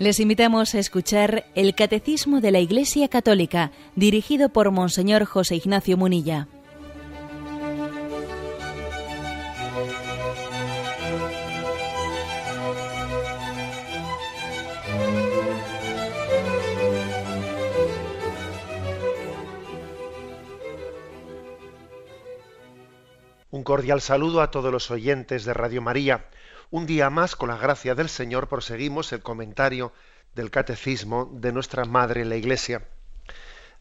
Les invitamos a escuchar el Catecismo de la Iglesia Católica, dirigido por Monseñor José Ignacio Munilla. Un cordial saludo a todos los oyentes de Radio María. Un día más, con la gracia del Señor, proseguimos el comentario del Catecismo de nuestra Madre la Iglesia.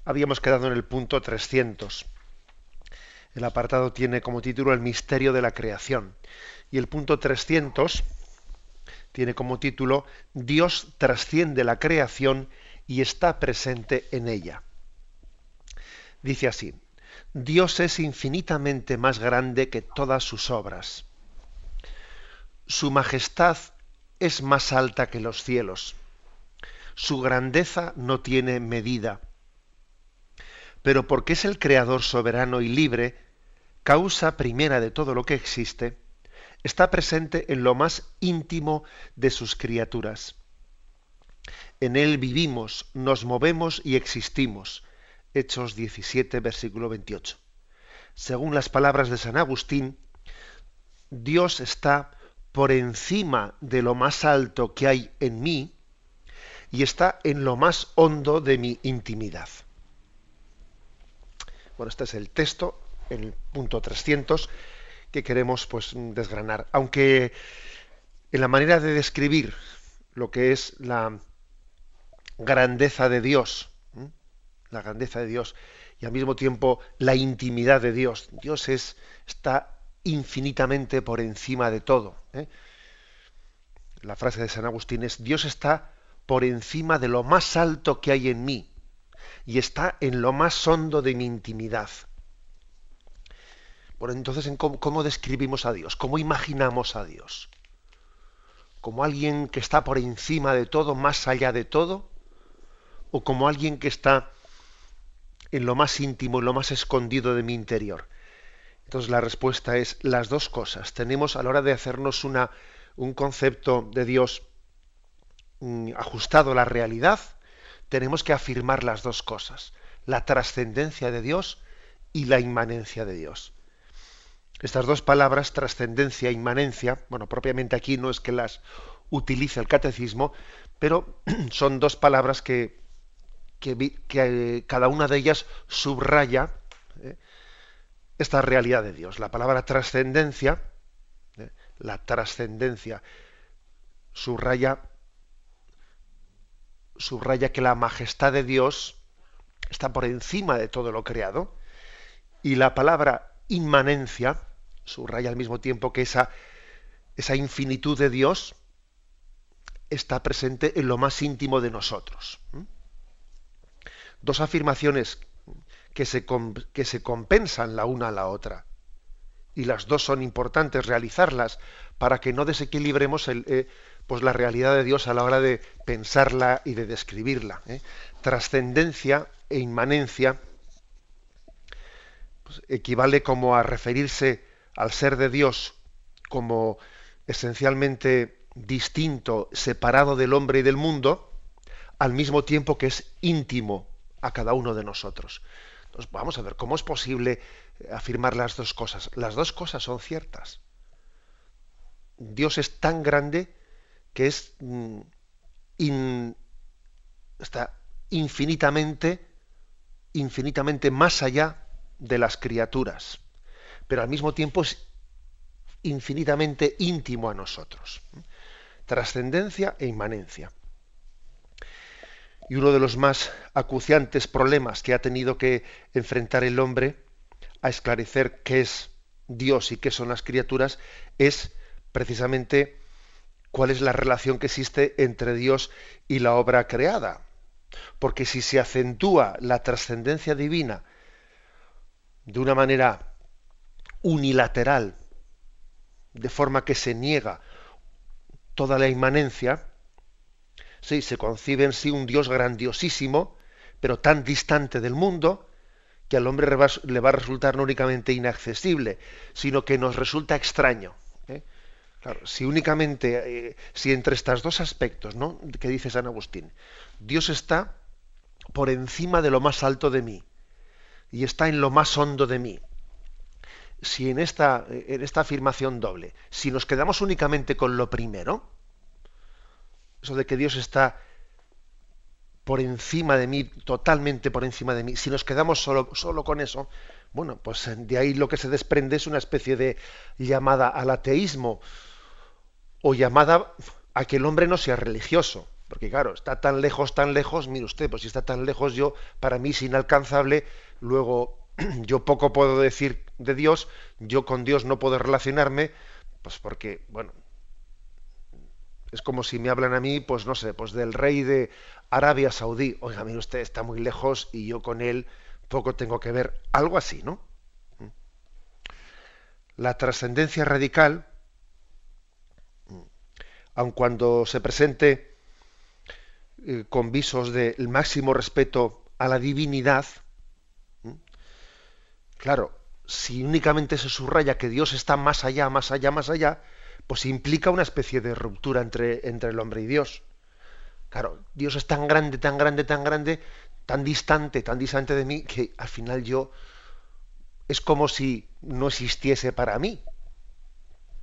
Habíamos quedado en el punto 300. El apartado tiene como título El misterio de la creación. Y el punto 300 tiene como título Dios trasciende la creación y está presente en ella. Dice así, Dios es infinitamente más grande que todas sus obras su majestad es más alta que los cielos. Su grandeza no tiene medida. Pero porque es el Creador soberano y libre, causa primera de todo lo que existe, está presente en lo más íntimo de sus criaturas. En Él vivimos, nos movemos y existimos. Hechos 17, versículo 28. Según las palabras de San Agustín, Dios está por encima de lo más alto que hay en mí y está en lo más hondo de mi intimidad. Bueno, este es el texto, el punto 300, que queremos pues desgranar. Aunque en la manera de describir lo que es la grandeza de Dios, la grandeza de Dios y al mismo tiempo la intimidad de Dios, Dios es, está infinitamente por encima de todo. ¿eh? La frase de San Agustín es, Dios está por encima de lo más alto que hay en mí y está en lo más hondo de mi intimidad. Bueno, entonces, cómo, ¿cómo describimos a Dios? ¿Cómo imaginamos a Dios? ¿Como alguien que está por encima de todo, más allá de todo? ¿O como alguien que está en lo más íntimo, en lo más escondido de mi interior? Entonces la respuesta es las dos cosas. Tenemos a la hora de hacernos una, un concepto de Dios mm, ajustado a la realidad, tenemos que afirmar las dos cosas, la trascendencia de Dios y la inmanencia de Dios. Estas dos palabras, trascendencia e inmanencia, bueno, propiamente aquí no es que las utilice el catecismo, pero son dos palabras que, que, eh, cada una de ellas subraya esta realidad de Dios. La palabra trascendencia, ¿eh? la trascendencia, subraya, subraya que la majestad de Dios está por encima de todo lo creado. Y la palabra inmanencia subraya al mismo tiempo que esa, esa infinitud de Dios está presente en lo más íntimo de nosotros. Dos afirmaciones que se, que se compensan la una a la otra. Y las dos son importantes realizarlas para que no desequilibremos el, eh, pues la realidad de Dios a la hora de pensarla y de describirla. ¿eh? Trascendencia e inmanencia pues, equivale como a referirse al ser de Dios como esencialmente distinto, separado del hombre y del mundo, al mismo tiempo que es íntimo a cada uno de nosotros vamos a ver, ¿cómo es posible eh, afirmar las dos cosas? Las dos cosas son ciertas. Dios es tan grande que es mm, está infinitamente, infinitamente más allá de las criaturas, pero al mismo tiempo es infinitamente íntimo a nosotros. Trascendencia e inmanencia. Y uno de los más acuciantes problemas que ha tenido que enfrentar el hombre a esclarecer qué es Dios y qué son las criaturas es precisamente cuál es la relación que existe entre Dios y la obra creada. Porque si se acentúa la trascendencia divina de una manera unilateral, de forma que se niega toda la inmanencia, Sí, se concibe en sí un Dios grandiosísimo, pero tan distante del mundo, que al hombre le va a resultar no únicamente inaccesible, sino que nos resulta extraño. ¿eh? Claro, si únicamente, eh, si entre estos dos aspectos, ¿no? Que dice San Agustín, Dios está por encima de lo más alto de mí y está en lo más hondo de mí. Si en esta, en esta afirmación doble, si nos quedamos únicamente con lo primero, eso de que Dios está por encima de mí, totalmente por encima de mí, si nos quedamos solo, solo con eso, bueno, pues de ahí lo que se desprende es una especie de llamada al ateísmo o llamada a que el hombre no sea religioso. Porque claro, está tan lejos, tan lejos, mire usted, pues si está tan lejos yo, para mí es inalcanzable, luego yo poco puedo decir de Dios, yo con Dios no puedo relacionarme, pues porque, bueno, es como si me hablan a mí, pues no sé, pues del rey de Arabia Saudí. Oiga, mire usted, está muy lejos y yo con él poco tengo que ver. Algo así, ¿no? La trascendencia radical, aun cuando se presente eh, con visos del máximo respeto a la divinidad, claro, si únicamente se subraya que Dios está más allá, más allá, más allá, pues implica una especie de ruptura entre, entre el hombre y Dios. Claro, Dios es tan grande, tan grande, tan grande, tan distante, tan distante de mí, que al final yo es como si no existiese para mí,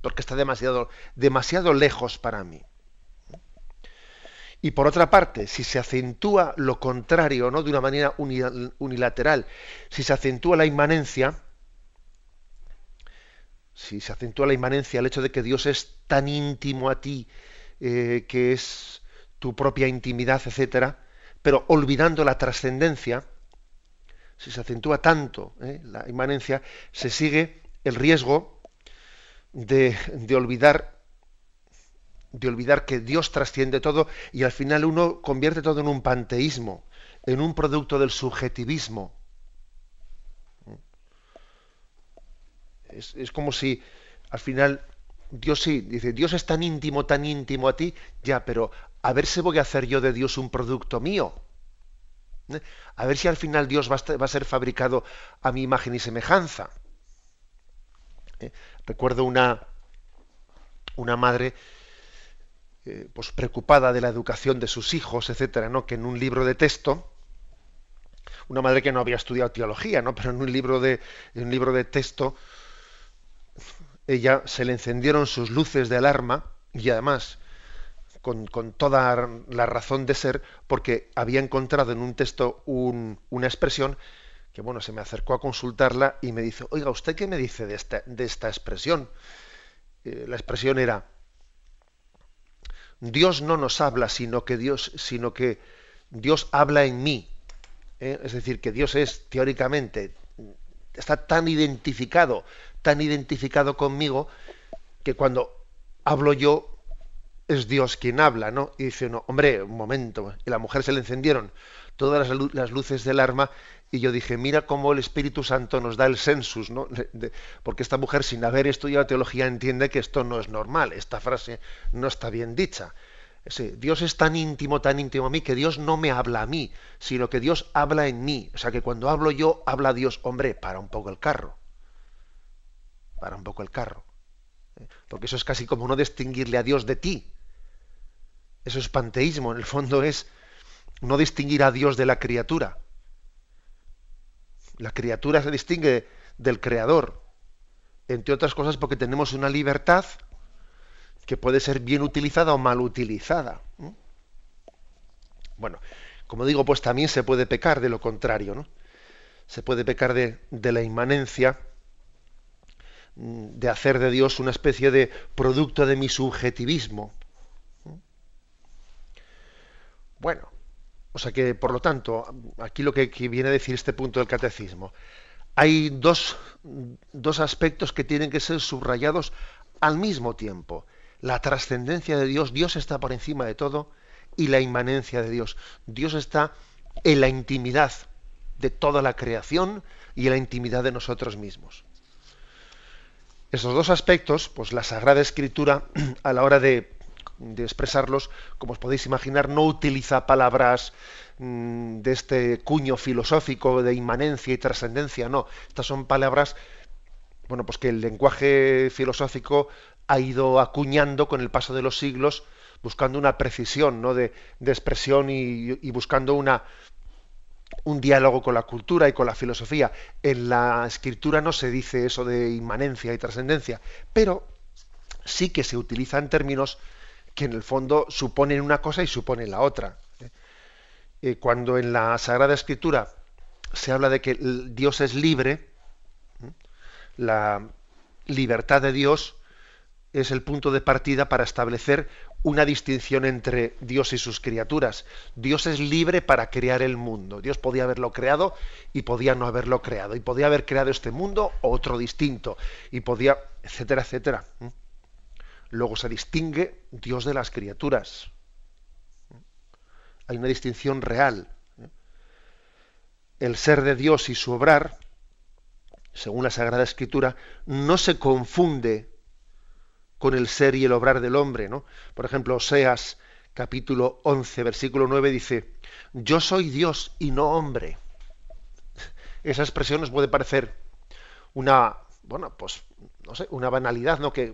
porque está demasiado, demasiado lejos para mí. Y por otra parte, si se acentúa lo contrario, ¿no? de una manera unilateral, si se acentúa la inmanencia, si se acentúa la inmanencia, el hecho de que Dios es tan íntimo a ti, eh, que es tu propia intimidad, etcétera, pero olvidando la trascendencia, si se acentúa tanto eh, la inmanencia, se sigue el riesgo de, olvidar que Dios trasciende todo y al final uno convierte todo en un panteísmo, en un producto del subjetivismo. Es, como si al final Dios sí, dice, Dios es tan íntimo, tan íntimo a ti, ya, pero a ver si voy a hacer yo de Dios un producto mío. ¿Eh? A ver si al final Dios va a, ser fabricado a mi imagen y semejanza. ¿Eh? Recuerdo una, una madre eh, pues preocupada de la educación de sus hijos, etcétera, ¿no? que en un libro de texto, una madre que no había estudiado teología, ¿no? pero en un libro de, en un libro de texto, ella se le encendieron sus luces de alarma y además con, toda la razón de ser porque había encontrado en un texto una expresión que bueno, se me acercó a consultarla y me dice, oiga, ¿usted qué me dice de esta, de esta expresión? Eh, la expresión era, Dios no nos habla, sino que Dios, sino que Dios habla en mí. ¿eh? Es decir, que Dios es teóricamente, está tan identificado tan identificado conmigo que cuando hablo yo es Dios quien habla, ¿no? Y dice no, hombre, un momento. Y la mujer se le encendieron todas las, luces del arma y yo dije, mira cómo el Espíritu Santo nos da el sensus, ¿no? porque esta mujer sin haber estudiado teología entiende que esto no es normal, esta frase no está bien dicha. Dios es tan íntimo, tan íntimo a mí, que Dios no me habla a mí, sino que Dios habla en mí. O sea que cuando hablo yo, habla Dios. Hombre, para un poco el carro para un poco el carro. ¿eh? Porque eso es casi como no distinguirle a Dios de ti. Eso es panteísmo, en el fondo es no distinguir a Dios de la criatura. La criatura se distingue del creador, entre otras cosas porque tenemos una libertad que puede ser bien utilizada o mal utilizada. Bueno, como digo, pues también se puede pecar de lo contrario, ¿no? Se puede pecar de, de la inmanencia de hacer de Dios una especie de producto de mi subjetivismo. Bueno, o sea que, por lo tanto, aquí lo que, viene a decir este punto del catecismo, hay dos, dos aspectos que tienen que ser subrayados al mismo tiempo. La trascendencia de Dios, Dios está por encima de todo, y la inmanencia de Dios. Dios está en la intimidad de toda la creación y en la intimidad de nosotros mismos. Esos dos aspectos, pues la Sagrada Escritura, a la hora de, expresarlos, como os podéis imaginar, no utiliza palabras mm, de este cuño filosófico de inmanencia y trascendencia, no. Estas son palabras, bueno, pues que el lenguaje filosófico ha ido acuñando con el paso de los siglos, buscando una precisión ¿no? de, expresión y, buscando una, un diálogo con la cultura y con la filosofía. En la escritura no se dice eso de inmanencia y trascendencia, pero sí que se utilizan términos que en el fondo suponen una cosa y suponen la otra. ¿eh? Eh, cuando en la Sagrada Escritura se habla de que Dios es libre, la libertad de Dios es el punto de partida para establecer una distinción entre Dios y sus criaturas. Dios es libre para crear el mundo. Dios podía haberlo creado y podía no haberlo creado. Y podía haber creado este mundo otro distinto. Y podía, etcétera, etcétera. Luego se distingue Dios de las criaturas. Hay una distinción real. El ser de Dios y su obrar, según la Sagrada Escritura, no se confunde con el ser y el obrar del hombre. ¿no? Por ejemplo, Oseas capítulo 11, versículo 9 dice, yo soy Dios y no hombre. Esa expresión nos puede parecer una, bueno, pues, no sé, una banalidad, ¿no? Qué,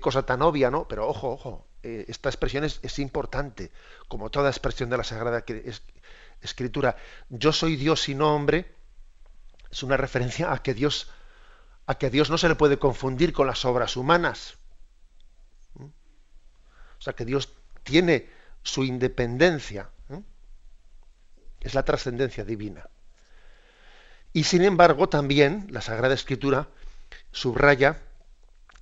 cosa tan obvia, ¿no? Pero ojo, ojo, eh, esta expresión es, importante, como toda expresión de la Sagrada Escritura. Yo soy Dios y no hombre, es una referencia a que Dios, a que Dios no se le puede confundir con las obras humanas. Sea que Dios tiene su independencia. Es la trascendencia divina. Y sin embargo, también la Sagrada Escritura subraya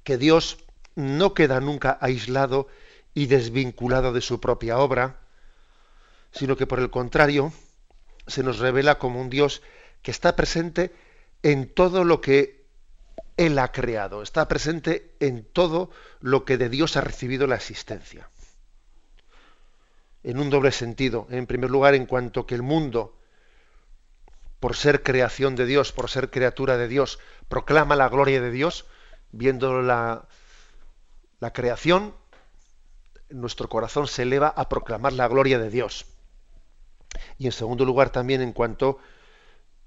que Dios no queda nunca aislado y desvinculado de su propia obra, sino que por el contrario se nos revela como un Dios que está presente en todo lo que él ha creado, está presente en todo lo que de Dios ha recibido la existencia. En un doble sentido. En primer lugar, en cuanto que el mundo, por ser creación de Dios, por ser criatura de Dios, proclama la gloria de Dios, viendo la, creación, nuestro corazón se eleva a proclamar la gloria de Dios. Y en segundo lugar, también en cuanto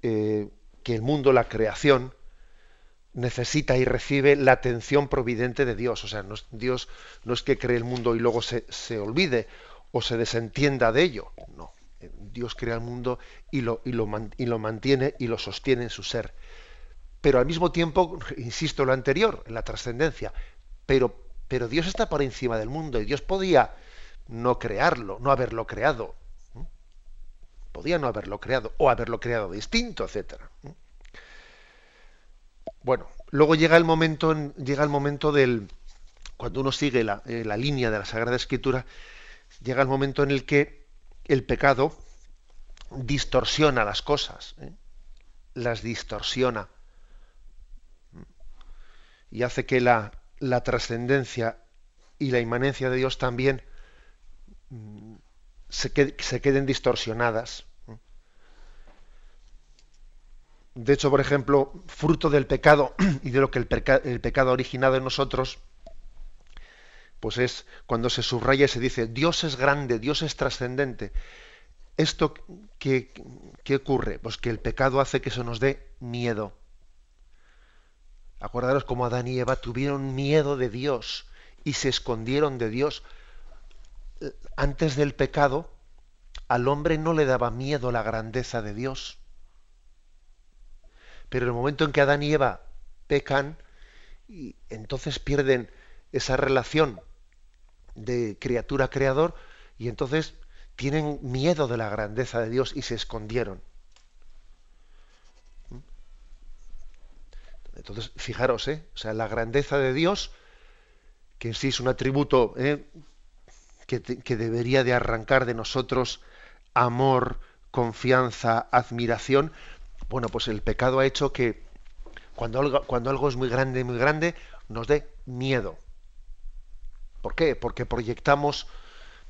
eh, que el mundo, la creación, necesita y recibe la atención providente de Dios. O sea, Dios no es que cree el mundo y luego se, olvide o se desentienda de ello. No. Dios crea el mundo y lo, y, lo, y lo, mantiene y lo sostiene en su ser. Pero al mismo tiempo, insisto lo anterior, en la trascendencia, pero, pero Dios está por encima del mundo y Dios podía no crearlo, no haberlo creado. Podía no haberlo creado o haberlo creado distinto, etcétera. Bueno, luego llega el momento, llega el momento del, cuando uno sigue eh, la, línea de la Sagrada Escritura, llega el momento en el que el pecado distorsiona las cosas, ¿eh? las distorsiona y hace que la, la trascendencia y la inmanencia de Dios también mm, se, se queden distorsionadas. De hecho, por ejemplo, fruto del pecado y de lo que el, pecado ha originado en nosotros, pues es cuando se subraya y se dice, Dios es grande, Dios es trascendente. ¿Esto qué, qué, ocurre? Pues que el pecado hace que eso nos dé miedo. Acordaros cómo Adán y Eva tuvieron miedo de Dios y se escondieron de Dios. Antes del pecado, al hombre no le daba miedo la grandeza de Dios. Pero en el momento en que Adán y Eva pecan, y entonces pierden esa relación de criatura-creador y entonces tienen miedo de la grandeza de Dios y se escondieron. Entonces, fijaros, ¿eh? o sea, la grandeza de Dios, que en sí es un atributo ¿eh? que debería de arrancar de nosotros amor, confianza, admiración, bueno, pues el pecado ha hecho que cuando algo, cuando algo es muy grande, muy grande, nos dé miedo. ¿Por qué? Porque proyectamos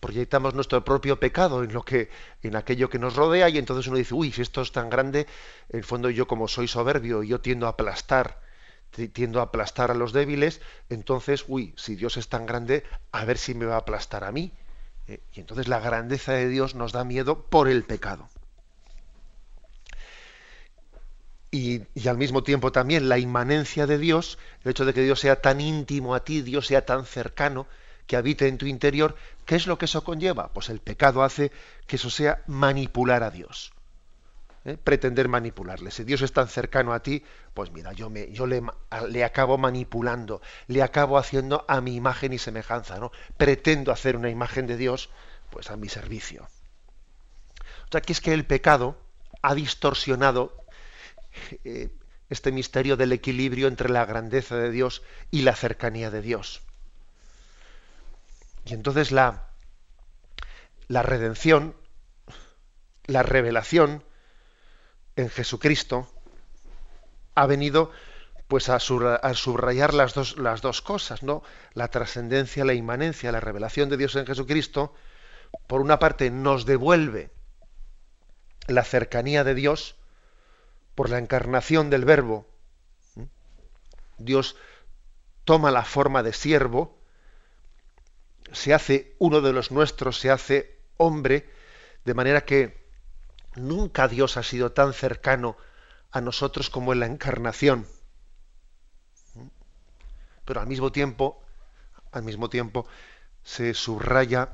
proyectamos nuestro propio pecado en lo que en aquello que nos rodea y entonces uno dice, uy, si esto es tan grande, en el fondo yo como soy soberbio, yo tiendo a aplastar, tiendo a aplastar a los débiles, entonces, uy, si Dios es tan grande, a ver si me va a aplastar a mí. Eh, y entonces la grandeza de Dios nos da miedo por el pecado. Y, al mismo tiempo también la inmanencia de Dios, el hecho de que Dios sea tan íntimo a ti, Dios sea tan cercano, que habite en tu interior, ¿qué es lo que eso conlleva? Pues el pecado hace que eso sea manipular a Dios. ¿eh? Pretender manipularle. Si Dios es tan cercano a ti, pues mira, yo, me, yo le, le, acabo manipulando, le acabo haciendo a mi imagen y semejanza, ¿no? Pretendo hacer una imagen de Dios, pues a mi servicio. O sea, que es que el pecado ha distorsionado eh, este misterio del equilibrio entre la grandeza de Dios y la cercanía de Dios. Y entonces la, la redención, la revelación en Jesucristo ha venido pues a, subrayar las dos, las dos cosas, ¿no? La trascendencia, la inmanencia, la revelación de Dios en Jesucristo, por una parte nos devuelve la cercanía de Dios por la encarnación del Verbo. Dios toma la forma de siervo, se hace uno de los nuestros, se hace hombre, de manera que nunca Dios ha sido tan cercano a nosotros como en la encarnación. Pero al mismo tiempo, al mismo tiempo, se subraya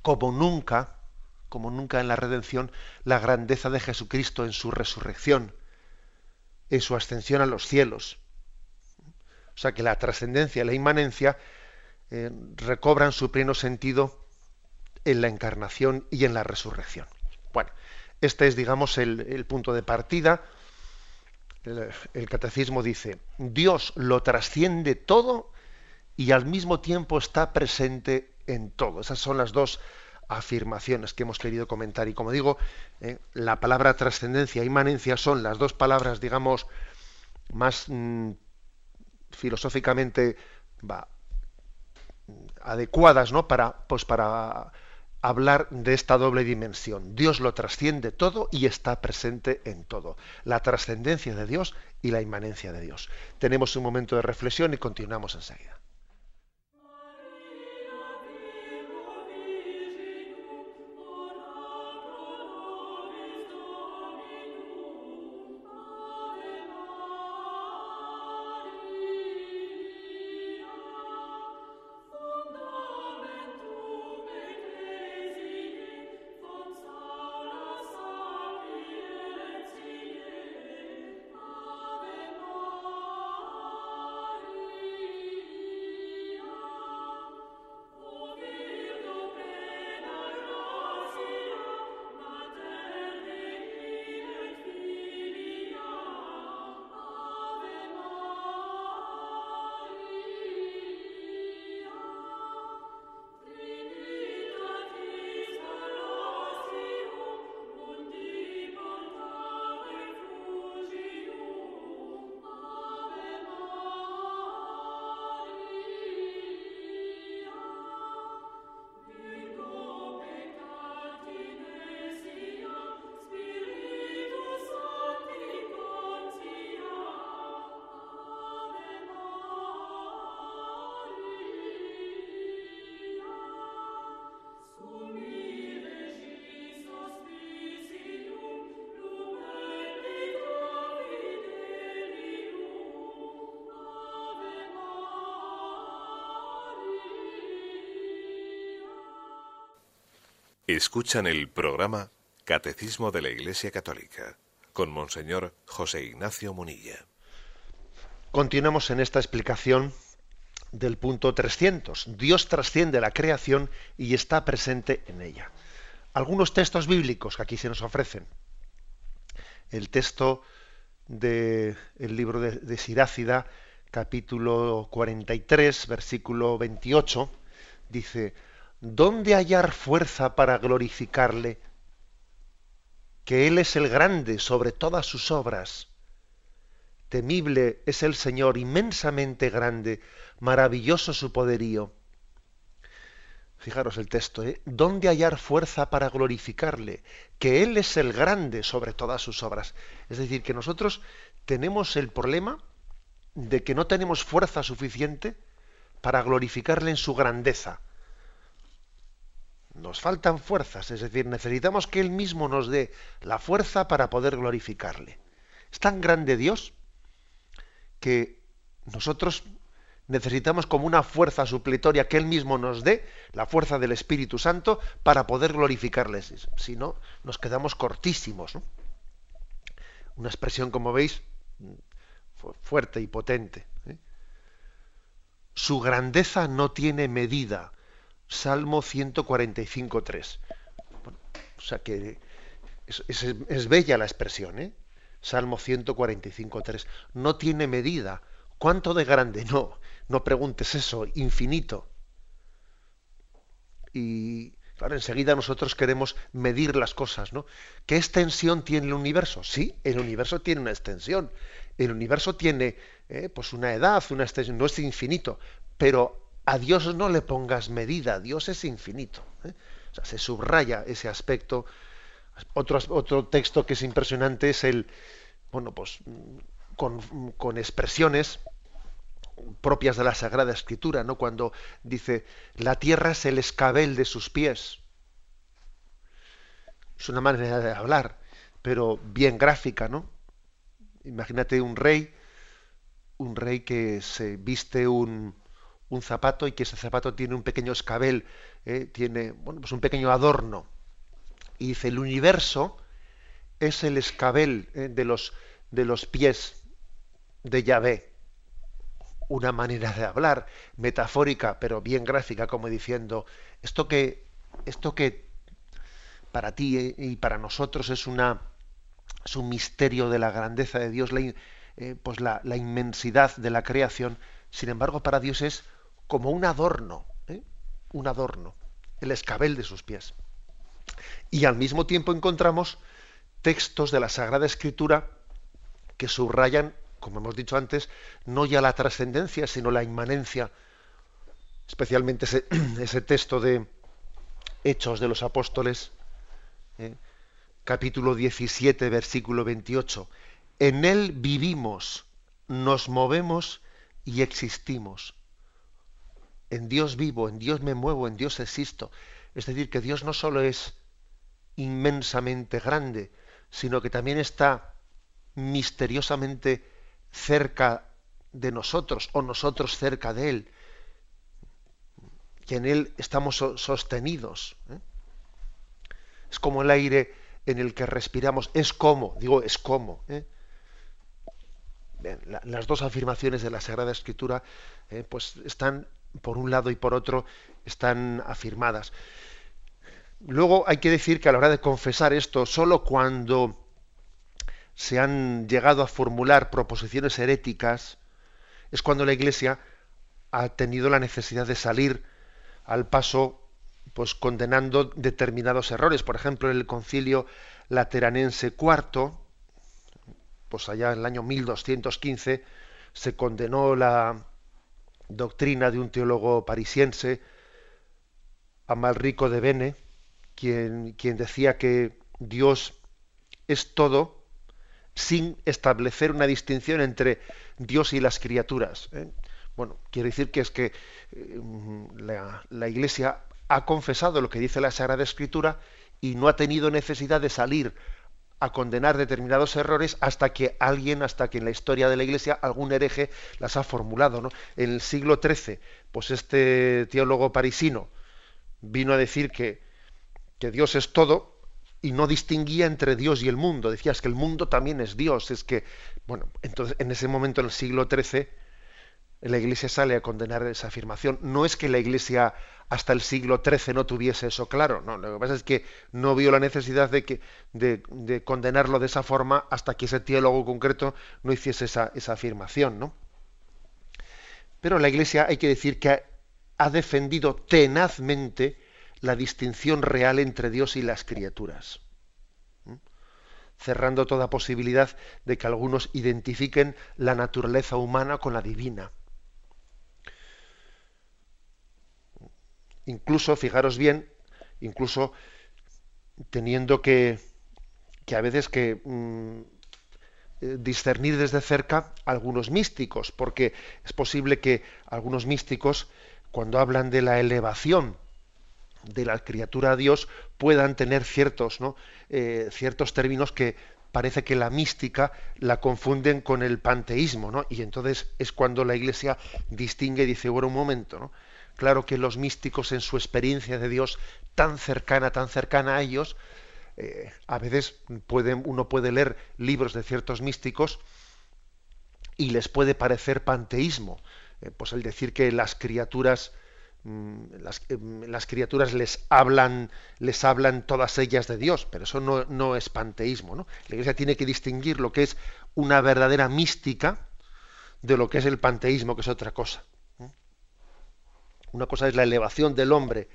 como nunca como nunca en la redención, la grandeza de Jesucristo en su resurrección, en su ascensión a los cielos. O sea que la trascendencia y la inmanencia eh, recobran su pleno sentido en la encarnación y en la resurrección. Bueno, este es, digamos, el, punto de partida. El, el catecismo dice, Dios lo trasciende todo y al mismo tiempo está presente en todo. Esas son las dos afirmaciones que hemos querido comentar. Y como digo, eh, la palabra trascendencia e inmanencia son las dos palabras, digamos, más mm, filosóficamente adecuadas ¿no? para, pues para hablar de esta doble dimensión. Dios lo trasciende todo y está presente en todo. La trascendencia de Dios y la inmanencia de Dios. Tenemos un momento de reflexión y continuamos enseguida. Escuchan el programa Catecismo de la Iglesia Católica con Monseñor José Ignacio Munilla. Continuamos en esta explicación del punto 300. Dios trasciende la creación y está presente en ella. Algunos textos bíblicos que aquí se nos ofrecen. El texto del libro de, de Sirácida, capítulo 43, versículo 28, dice, ¿dónde hallar fuerza para glorificarle? Que Él es el grande sobre todas sus obras. Temible es el Señor, inmensamente grande, maravilloso su poderío. Fijaros el texto, ¿eh? ¿dónde hallar fuerza para glorificarle? Que Él es el grande sobre todas sus obras. Es decir, que nosotros tenemos el problema de que no tenemos fuerza suficiente para glorificarle en su grandeza nos faltan fuerzas, es decir, necesitamos que Él mismo nos dé la fuerza para poder glorificarle. Es tan grande Dios que nosotros necesitamos como una fuerza supletoria que Él mismo nos dé, la fuerza del Espíritu Santo, para poder glorificarles. Si no, nos quedamos cortísimos. Una expresión, como veis, fuerte y potente. ¿eh? Su grandeza no tiene medida. Salmo 145.3. o sea que es, bella la expresión, ¿eh? Salmo 145.3. No tiene medida. ¿Cuánto de grande? No, no preguntes eso, infinito. Y claro, enseguida nosotros queremos medir las cosas, ¿no? ¿Qué extensión tiene el universo? Sí, el universo tiene una extensión. El universo tiene eh, pues una edad, una extensión, no es infinito, pero a Dios no le pongas medida, Dios es infinito. ¿eh? O sea, se subraya ese aspecto. Otro, otro texto que es impresionante es el, bueno, pues con, con expresiones propias de la Sagrada Escritura, ¿no? Cuando dice, la tierra es el escabel de sus pies. Es una manera de hablar, pero bien gráfica, ¿no? Imagínate un rey, un rey que se viste un, un zapato y que ese zapato tiene un pequeño escabel, ¿eh? tiene bueno, pues un pequeño adorno. Y dice, el universo es el escabel ¿eh? de, los, de los pies de Yahvé una manera de hablar metafórica, pero bien gráfica, como diciendo, esto que, esto que para ti y para nosotros es una es un misterio de la grandeza de Dios, la, eh, pues la, inmensidad de la creación, sin embargo para Dios es como un adorno, ¿eh? un adorno, el escabel de sus pies. Y al mismo tiempo encontramos textos de la Sagrada Escritura que subrayan como hemos dicho antes, no ya la trascendencia, sino la inmanencia. Especialmente ese, texto de Hechos de los Apóstoles, ¿eh? capítulo 17, versículo 28. En Él vivimos, nos movemos y existimos. En Dios vivo, en Dios me muevo, en Dios existo. Es decir, que Dios no solo es inmensamente grande, sino que también está misteriosamente cerca de nosotros o nosotros cerca de Él, que en Él estamos sostenidos. ¿eh? Es como el aire en el que respiramos, es como, digo, es como. ¿eh? las dos afirmaciones de la Sagrada Escritura ¿eh? pues están, por un lado y por otro, están afirmadas. Luego hay que decir que a la hora de confesar esto, solo cuando se han llegado a formular proposiciones heréticas, es cuando la Iglesia ha tenido la necesidad de salir al paso pues condenando determinados errores. Por ejemplo, en el concilio lateranense IV, pues allá en el año 1215, se condenó la doctrina de un teólogo parisiense, Amalrico de Bene, quien, quien decía que Dios es todo sin establecer una distinción entre Dios y las criaturas. ¿eh? Bueno, quiere decir que es que eh, la, Iglesia ha confesado lo que dice la Sagrada Escritura y no ha tenido necesidad de salir a condenar determinados errores hasta que alguien, hasta que en la historia de la Iglesia algún hereje las ha formulado. ¿no? En el siglo XIII, pues este teólogo parisino vino a decir que, que Dios es todo, y no distinguía entre Dios y el mundo. Decías que el mundo también es Dios. Es que, bueno, entonces en ese momento, en el siglo XIII, la Iglesia sale a condenar esa afirmación. No es que la Iglesia hasta el siglo XIII no tuviese eso claro, no. Lo que pasa es que no vio la necesidad de, que, de, condenarlo de esa forma hasta que ese teólogo concreto no hiciese esa, afirmación, ¿no? Pero la Iglesia hay que decir que ha defendido tenazmente la distinción real entre Dios y las criaturas, cerrando toda posibilidad de que algunos identifiquen la naturaleza humana con la divina. Incluso, fijaros bien, incluso teniendo que, que a veces que mm, eh, discernir desde cerca algunos místicos, porque es posible que algunos místicos, cuando hablan de la elevación de la criatura a Dios puedan tener ciertos, ¿no? Eh, ciertos términos que parece que la mística la confunden con el panteísmo, ¿no? Y entonces es cuando la Iglesia distingue y dice, bueno, un momento, ¿no? Claro que los místicos en su experiencia de Dios tan cercana, tan cercana a ellos, eh, a veces uno puede leer libros de ciertos místicos y les puede parecer panteísmo, eh, pues el decir que las criaturas Mm, em, las, criaturas les hablan, les hablan todas ellas de Dios, pero eso no, es panteísmo. ¿no? La Iglesia tiene que distinguir lo que es una verdadera mística de lo que es el panteísmo, que es otra cosa. Una cosa es la elevación del hombre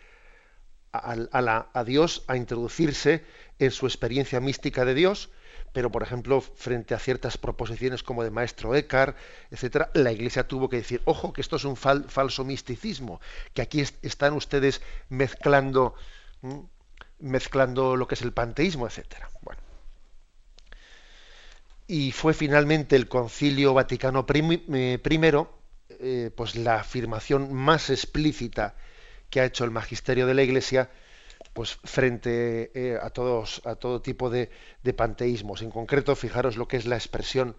a Dios, a introducirse en su experiencia mística de Dios, pero por ejemplo, frente a ciertas proposiciones como de maestro Eckhart, etcétera, la Iglesia tuvo que decir, ojo, que esto es un falso misticismo, que aquí están ustedes mezclando, mezclando lo que es el panteísmo, etcétera. Bueno. Y fue finalmente el Concilio Vaticano I, eh, pues la afirmación más explícita que ha hecho el magisterio de la Iglesia pues frente eh, a todos a todo tipo de, panteísmos. En concreto, fijaros lo que es la expresión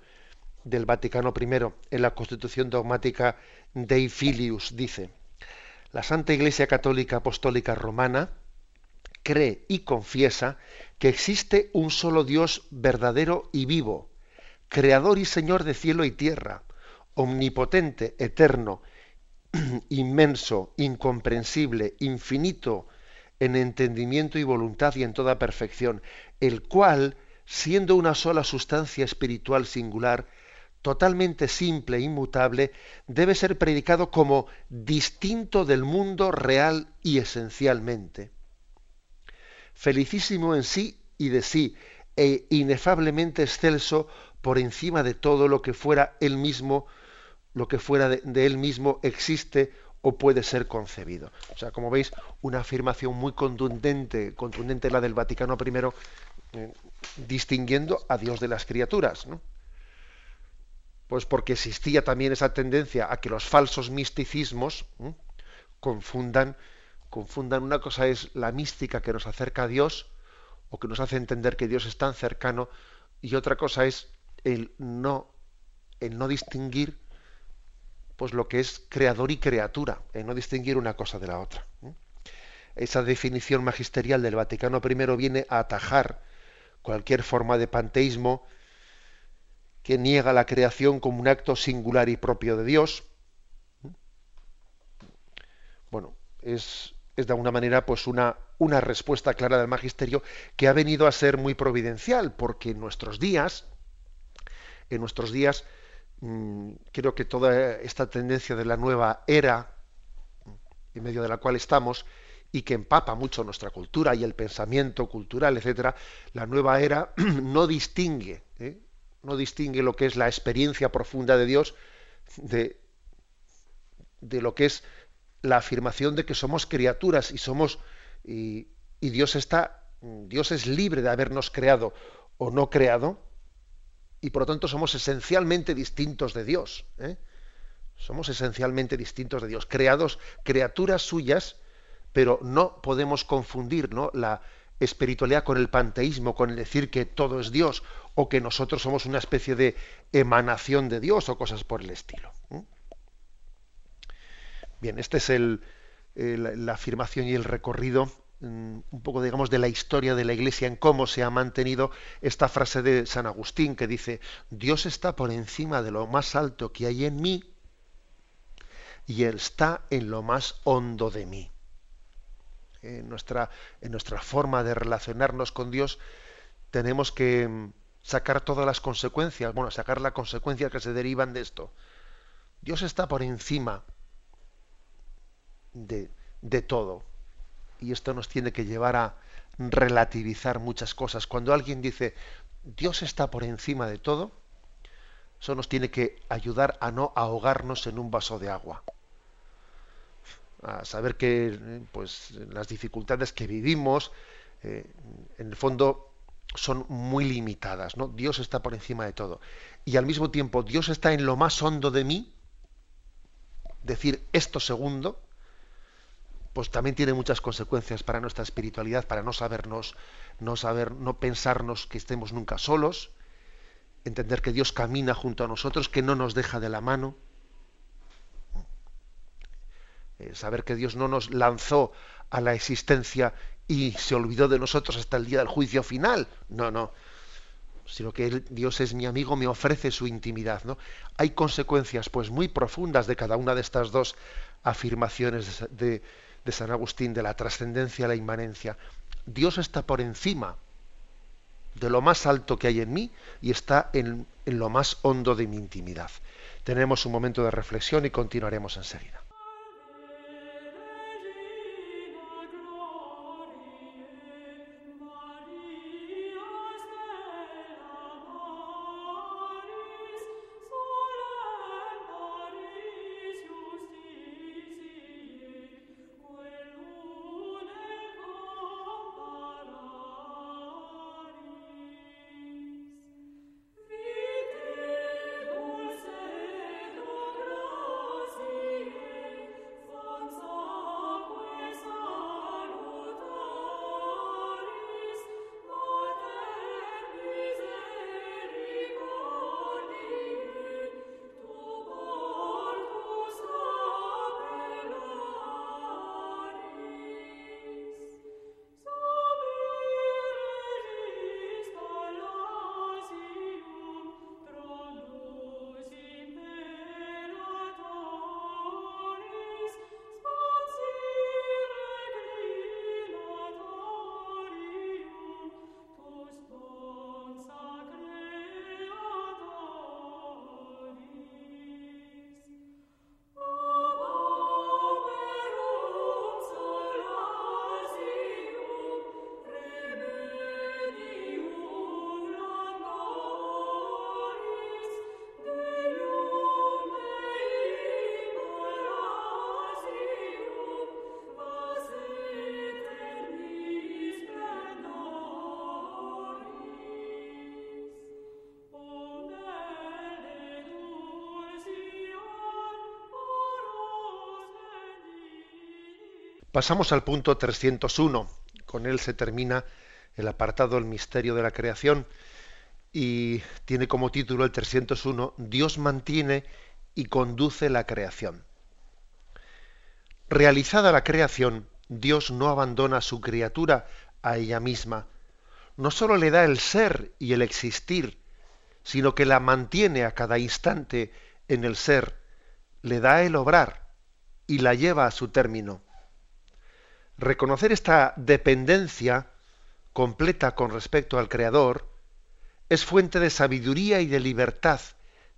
del Vaticano I en la Constitución dogmática Dei Filius dice: La Santa Iglesia Católica Apostólica Romana cree y confiesa que existe un solo Dios verdadero y vivo, creador y señor de cielo y tierra, omnipotente, eterno, inmenso, incomprensible, infinito, en entendimiento y voluntad y en toda perfección, el cual, siendo una sola sustancia espiritual singular, totalmente simple e inmutable, debe ser predicado como distinto del mundo real y esencialmente. Felicísimo en sí y de sí, e inefablemente excelso por encima de todo lo que fuera él mismo, lo que fuera de, él mismo existe o puede ser concebido. O sea, como veis, una afirmación muy contundente, contundente la del Vaticano I, eh, distinguiendo a Dios de las criaturas. ¿no? Pues porque existía también esa tendencia a que los falsos misticismos confundan, confundan una cosa es la mística que nos acerca a Dios o que nos hace entender que Dios es tan cercano y otra cosa es el no el no distinguir pues lo que es creador y criatura, en no distinguir una cosa de la otra. Esa definición magisterial del Vaticano I viene a atajar cualquier forma de panteísmo que niega la creación como un acto singular y propio de Dios. Bueno, es, es de alguna manera pues una, una respuesta clara del magisterio que ha venido a ser muy providencial, porque en nuestros días, en nuestros días, creo que toda esta tendencia de la nueva era en medio de la cual estamos y que empapa mucho nuestra cultura y el pensamiento cultural, etcétera, la nueva era no distingue, ¿eh? no distingue lo que es la experiencia profunda de Dios de, de lo que es la afirmación de que somos criaturas y somos y Dios está Dios es libre de habernos creado o no creado y por lo tanto somos esencialmente distintos de Dios. ¿eh? Somos esencialmente distintos de Dios, creados, criaturas suyas, pero no podemos confundir ¿no? la espiritualidad con el panteísmo, con el decir que todo es Dios o que nosotros somos una especie de emanación de Dios o cosas por el estilo. ¿eh? Bien, esta es el, la afirmación y el recorrido un poco, digamos, de la historia de la Iglesia en cómo se ha mantenido esta frase de San Agustín que dice, Dios está por encima de lo más alto que hay en mí y Él está en lo más hondo de mí. En nuestra, en nuestra forma de relacionarnos con Dios tenemos que mm, sacar todas las consecuencias, bueno, sacar las consecuencias que se derivan de esto. Dios está por encima de, de todo y esto nos tiene que llevar a relativizar muchas cosas. Cuando alguien dice Dios está por encima de todo, eso nos tiene que ayudar a no ahogarnos en un vaso de agua. A saber que pues, las dificultades que vivimos, eh, en el fondo, son muy limitadas. ¿no? Dios está por encima de todo. Y al mismo tiempo, Dios está en lo más hondo de mí. Decir esto segundo, pues también tiene muchas consecuencias para nuestra espiritualidad, para no sabernos, no saber, no pensarnos que estemos nunca solos, entender que Dios camina junto a nosotros, que no nos deja de la mano, eh, saber que Dios no nos lanzó a la existencia y se olvidó de nosotros hasta el día del juicio final. No, no. Sino que Dios es mi amigo, me ofrece su intimidad. ¿no? Hay consecuencias pues muy profundas de cada una de estas dos afirmaciones de, San Agustín, de la trascendencia la inmanencia. Dios está por encima de lo más alto que hay en mí y está en lo más hondo de mi intimidad. Tenemos un momento de reflexión y continuaremos enseguida. Pasamos al punto 301. Con él se termina el apartado El misterio de la creación y tiene como título el 301 Dios mantiene y conduce la creación. Realizada la creación, Dios no abandona a su criatura a ella misma. No sólo le da el ser y el existir, sino que la mantiene a cada instante en el ser, le da el obrar y la lleva a su término. Reconocer esta dependencia completa con respecto al Creador es fuente de sabiduría y de libertad,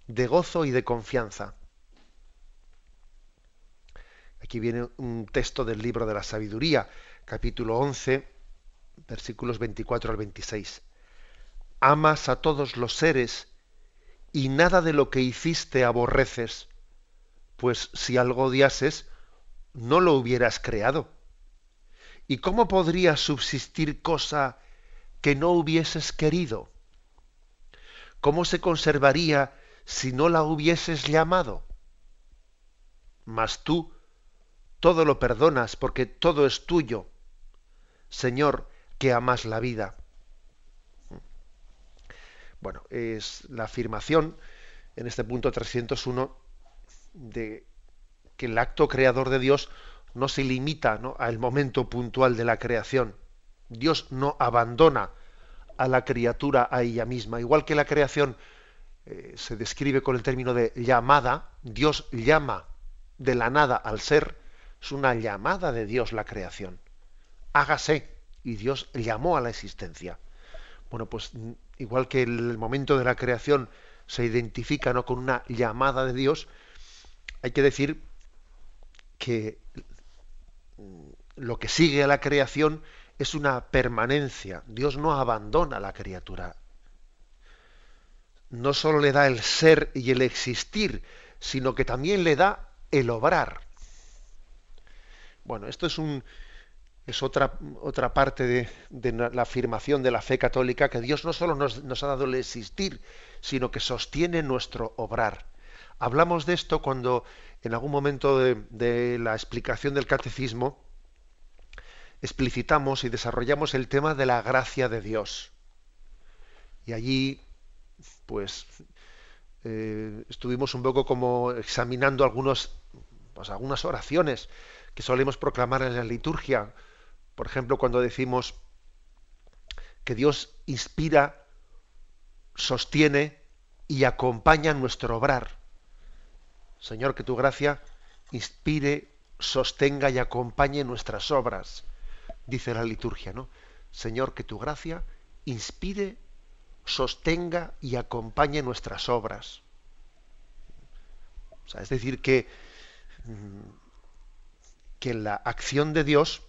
de gozo y de confianza. Aquí viene un texto del libro de la sabiduría, capítulo 11, versículos 24 al 26. Amas a todos los seres y nada de lo que hiciste aborreces, pues si algo odiases, no lo hubieras creado ¿Y cómo podría subsistir cosa que no hubieses querido? ¿Cómo se conservaría si no la hubieses llamado? Mas tú todo lo perdonas porque todo es tuyo, Señor, que amas la vida. Bueno, es la afirmación en este punto 301 de que el acto creador de Dios no se limita al momento puntual de la creación. Dios no abandona a la criatura a ella misma. Igual que la creación eh, se describe con el término de llamada, Dios llama de la nada al ser, es una llamada de Dios la creación. Hágase, y Dios llamó a la existencia. Bueno, pues igual que el momento de la creación se identifica ¿no? con una llamada de Dios, hay que decir que lo que sigue a la creación es una permanencia. Dios no abandona a la criatura. No solo le da el ser y el existir, sino que también le da el obrar. Bueno, esto es un es otra, otra parte de, la afirmación de la fe católica, que Dios no solo nos, ha dado el existir, sino que sostiene nuestro obrar. Hablamos de esto cuando en algún momento de, la explicación del catecismo explicitamos y desarrollamos el tema de la gracia de Dios. Y allí, pues, eh, estuvimos un poco como examinando algunos, pues, algunas oraciones que solemos proclamar en la liturgia. Por ejemplo, cuando decimos que Dios inspira, sostiene y acompaña nuestro obrar. Señor, que tu gracia inspire, sostenga y acompañe nuestras obras, dice la liturgia, ¿no? Señor, que tu gracia inspire, sostenga y acompañe nuestras obras. es decir, que, mm, que la acción de Dios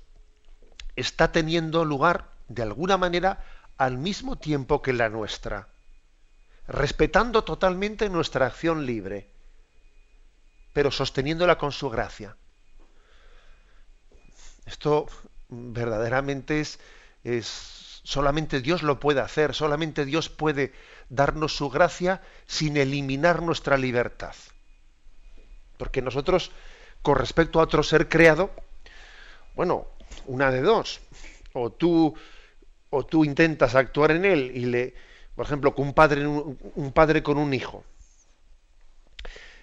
está teniendo lugar de alguna manera al mismo tiempo que la nuestra, respetando totalmente nuestra acción libre, pero sosteniéndola con su gracia. Esto verdaderamente es, es solamente Dios lo puede hacer, solamente Dios puede darnos su gracia sin eliminar nuestra libertad. Porque nosotros, con respecto a otro ser creado, bueno, una de dos, o tú, o tú intentas actuar en él y le, por ejemplo, un padre, un padre con un hijo,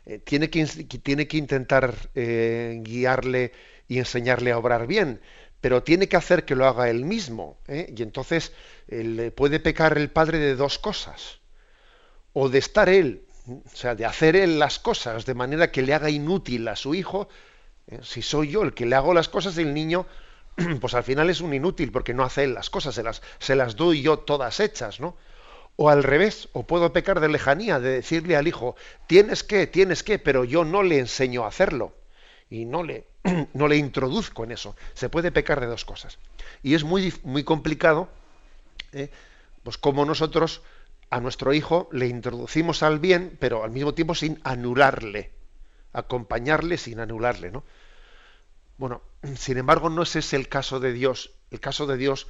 eh, tiene, que, tiene que intentar eh, guiarle y enseñarle a obrar bien, pero tiene que hacer que lo haga él mismo. ¿eh? Y entonces puede pecar el padre de dos cosas. O de estar él, o sea, de hacer él las cosas de manera que le haga inútil a su hijo. Si soy yo el que le hago las cosas, el niño, pues al final es un inútil porque no hace él las cosas, se las, se las doy yo todas hechas, ¿no? O al revés, o puedo pecar de lejanía, de decirle al hijo, tienes que, tienes que, pero yo no le enseño a hacerlo. Y no le, no le introduzco en eso. Se puede pecar de dos cosas. Y es muy, muy complicado, ¿eh? pues como nosotros a nuestro hijo le introducimos al bien, pero al mismo tiempo sin anularle, acompañarle sin anularle, ¿no? Bueno, sin embargo, no ese es el caso de Dios. El caso de Dios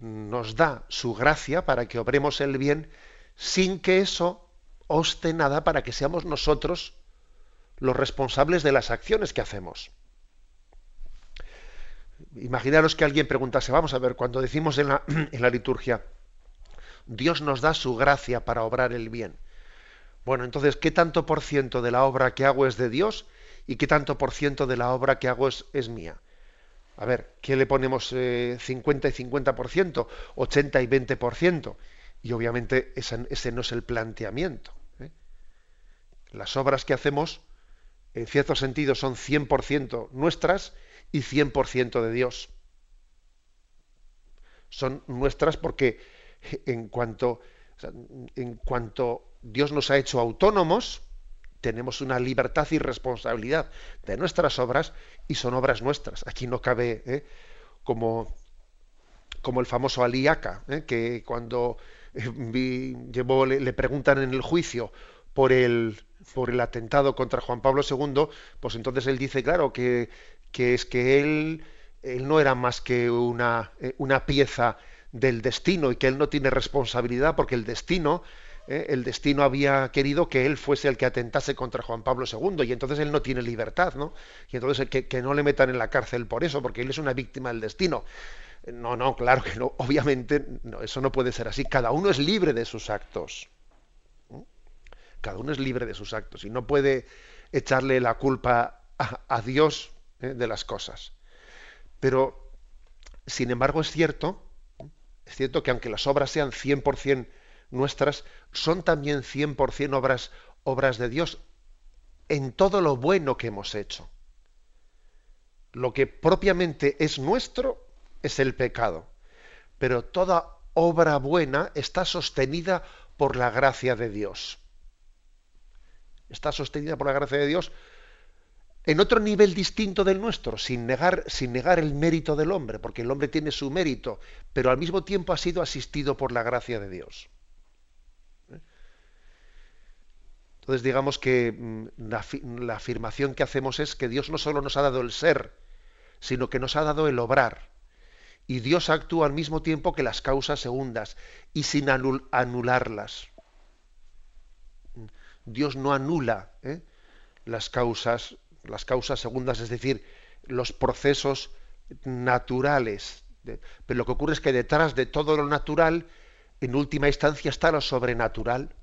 nos da su gracia para que obremos el bien sin que eso oste nada para que seamos nosotros los responsables de las acciones que hacemos. Imaginaros que alguien preguntase, vamos a ver, cuando decimos en la, en la liturgia, Dios nos da su gracia para obrar el bien. Bueno, entonces, ¿qué tanto por ciento de la obra que hago es de Dios y qué tanto por ciento de la obra que hago es, es mía? A ver, ¿qué le ponemos 50 eh, y 50%, 80 y 20%? Y obviamente ese, no es el planteamiento. ¿eh? Las obras que hacemos, en cierto sentido, son 100% nuestras y 100% de Dios. Son nuestras porque en cuanto Dios nos ha hecho autónomos, tenemos una libertad y responsabilidad de nuestras obras y son obras nuestras. Aquí no cabe ¿eh? como, como el famoso Aliaca, ¿eh? que cuando eh, llevó, le, preguntan en el juicio por el, por el atentado contra Juan Pablo II, pues entonces él dice, claro, que, que es que él, él no era más que una, una pieza del destino y que él no tiene responsabilidad porque el destino ¿eh? el destino había querido que él fuese el que atentase contra Juan Pablo II y entonces él no tiene libertad, ¿no? Y entonces que, que no le metan en la cárcel por eso, porque él es una víctima del destino. No, no, claro que no. Obviamente eso no puede ser así. Cada uno es libre de sus actos. Cada uno es libre de sus actos y no puede echarle la culpa a, Dios ¿eh? de las cosas. Pero, sin embargo, es cierto, es cierto que aunque las obras sean 100% nuestras son también 100% obras, obras de Dios en todo lo bueno que hemos hecho. Lo que propiamente es nuestro es el pecado, pero toda obra buena está sostenida por la gracia de Dios. Está sostenida por la gracia de Dios en otro nivel distinto del nuestro, sin negar, sin negar el mérito del hombre, porque el hombre tiene su mérito, pero al mismo tiempo ha sido asistido por la gracia de Dios. Entonces digamos que mm, la, afirmación que hacemos es que Dios no solo nos ha dado el ser, sino que nos ha dado el obrar. Y Dios actúa al mismo tiempo que las causas segundas y sin anularlas. Dios no anula ¿eh? las causas, las causas segundas, es decir, los procesos naturales. Pero lo que ocurre es que detrás de todo lo natural, en última instancia, está lo sobrenatural.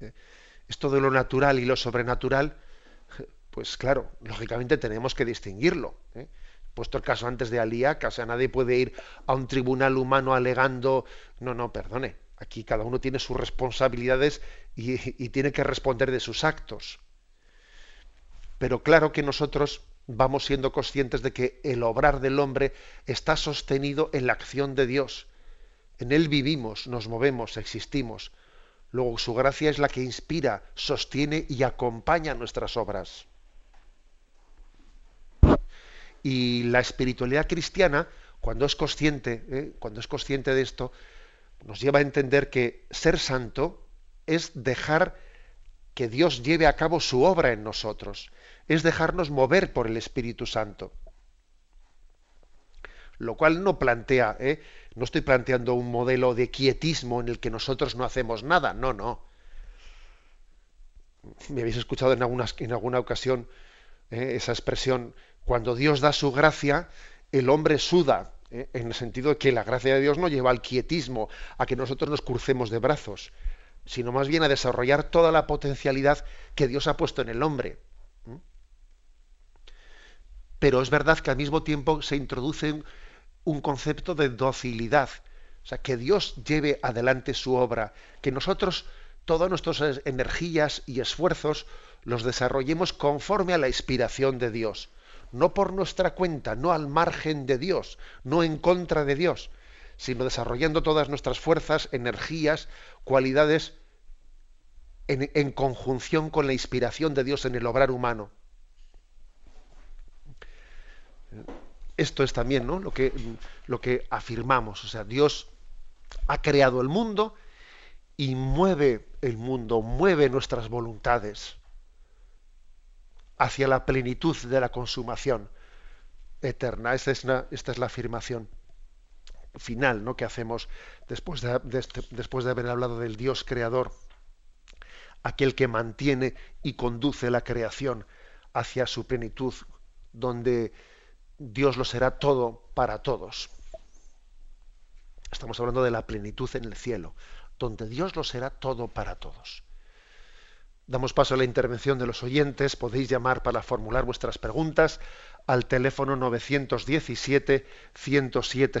¿Eh? Esto de lo natural y lo sobrenatural, pues claro, lógicamente tenemos que distinguirlo. ¿eh? Puesto el caso antes de Aliaca, o sea, nadie puede ir a un tribunal humano alegando, no, no, perdone, aquí cada uno tiene sus responsabilidades y tiene que responder de sus actos. Pero claro que nosotros vamos siendo conscientes de que el obrar del hombre está sostenido en la acción de Dios. En Él vivimos, nos movemos, existimos. Luego su gracia es la que inspira, sostiene y acompaña nuestras obras. Y la espiritualidad cristiana, cuando es consciente, ¿eh? cuando es consciente de esto, nos lleva a entender que ser santo es dejar que Dios lleve a cabo su obra en nosotros es dejarnos mover por el Espíritu Santo. Lo cual no plantea, ¿eh? no estoy planteando un modelo de quietismo en el que nosotros no hacemos nada, no, no. Me habéis escuchado en, en alguna ocasión ¿eh? esa expresión, cuando Dios da su gracia, el hombre suda, ¿eh? en el sentido de que la gracia de Dios no lleva al quietismo, a que nosotros nos crucemos de brazos, sino más bien a desarrollar toda la potencialidad que Dios ha puesto en el hombre pero es verdad que al mismo tiempo se introduce un concepto de docilidad, o sea, que Dios lleve adelante su obra, que nosotros todas nuestras energías y esfuerzos los desarrollemos conforme a la inspiración de Dios, no por nuestra cuenta, no al margen de Dios, no en contra de Dios, sino desarrollando todas nuestras fuerzas, energías, cualidades en, en conjunción con la inspiración de Dios en el obrar humano. Esto es también ¿no? lo, que, lo que afirmamos. O sea, Dios ha creado el mundo y mueve el mundo, mueve nuestras voluntades hacia la plenitud de la consumación eterna. Esta es, esta es la afirmación final ¿no? que hacemos después de, este, después de haber hablado del Dios creador, aquel que mantiene y conduce la creación hacia su plenitud, donde Dios lo será todo para todos. Estamos hablando de la plenitud en el cielo, donde Dios lo será todo para todos. Damos paso a la intervención de los oyentes. Podéis llamar para formular vuestras preguntas al teléfono 917 107